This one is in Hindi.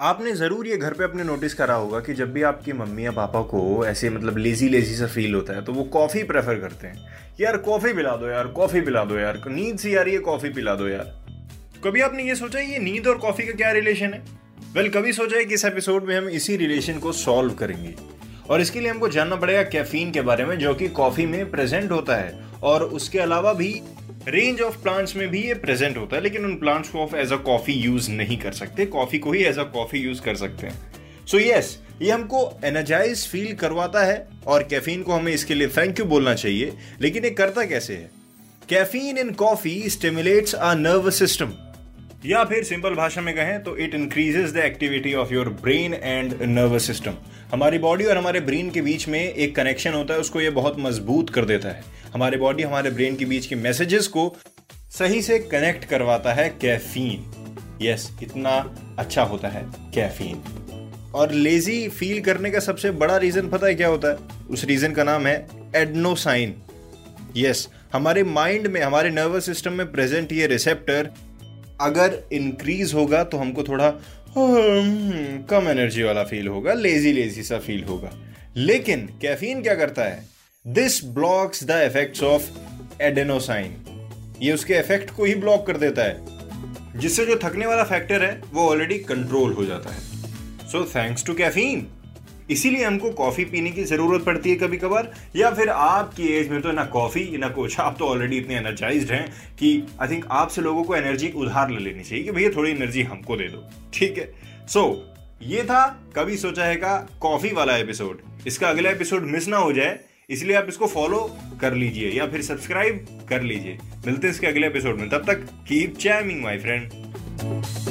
आपने ज़रूर ये घर पे अपने नोटिस करा होगा कि जब भी आपकी मम्मी या पापा को ऐसे मतलब लेजी लेजी सा फील होता है तो वो कॉफ़ी प्रेफर करते हैं। यार कॉफ़ी पिला दो यार कॉफ़ी पिला दो यार नींद सी यार ये कॉफ़ी पिला दो यार। कभी आपने ये सोचा ये नींद और कॉफ़ी का क्या रिलेशन है? वेल well, कभी सोचा है कि इस एपिसोड में हम इसी रिलेशन को सॉल्व करेंगे। और इसके लिए हमको जानना पड़ेगा कैफीन के बारे में जो कि कॉफ़ी में प्रेजेंट होता है। और उसके अलावा भी रेंज ऑफ़ प्लांट्स में भी ये प्रेजेंट होता है लेकिन उन प्लांट्स को आप एज अ कॉफ़ी यूज़ नहीं कर सकते। कॉफ़ी को ही एज अ कॉफ़ी यूज़ कर सकते हैं। सो so यस yes, ये हमको एनर्जाइज फील करवाता है और कैफीन को हमें इसके लिए थैंक यू बोलना चाहिए। लेकिन ये करता कैसे है? Caffeine in coffee stimulates a nervous system या फिर सिंपल भाषा में कहें तो it increases the activity of your brain and nervous system हमारी बॉडी और हमारे ब्रेन के बीच में एक कनेक्शन होता है उसको ये बहुत मज़बूत कर देता है। हमारे बॉडी हमारे ब्रेन के बीच के मैसेजेस को सही से कनेक्ट करवाता है कैफीन यस इतना अच्छा होता है कैफीन और लेजी फील करने का सबसे बड़ा रीजन पता है क्या होता है? उस रीजन का नाम है एडनोसाइन यस yes, हमारे माइंड में हमारे नर्वस सिस्टम में प्रेजेंट ये रिसेप्टर अगर इंक्रीज होगा तो हमको थोड़ा हम्म, कम एनर्जी वाला फील होगा लेजी लेजी सा फील होगा। लेकिन कैफीन क्या करता है? This blocks the effects of adenosine ये उसके इफ़ेक्ट को ही ब्लॉक कर देता है। जिससे जो थकने वाला फैक्टर है वो ऑलरेडी कंट्रोल हो जाता है। सो थैंक्स टू कैफीन इसीलिए हमको कॉफ़ी पीने की ज़रूरत पड़ती है कभी कभार या फिर आपकी एज में तो ना कॉफ़ी ना कुछ। आप तो ऑलरेडी इतने एनर्जाइज हैं कि आई थिंक आपसे लोगों को एनर्जी उधार ले लेनी चाहिए कि भैया थोड़ी एनर्जी हमको दे दो। ठीक है? सो so, ये था कभी सोचा है का कॉफ़ी वाला एपिसोड इसका अगला एपिसोड मिस ना हो जाए इसलिए आप इसको फॉलो कर लीजिए या फिर सब्सक्राइब कर लीजिए। मिलते हैं इसके अगले एपिसोड में। तब तक कीप चैमिंग माई फ्रेंड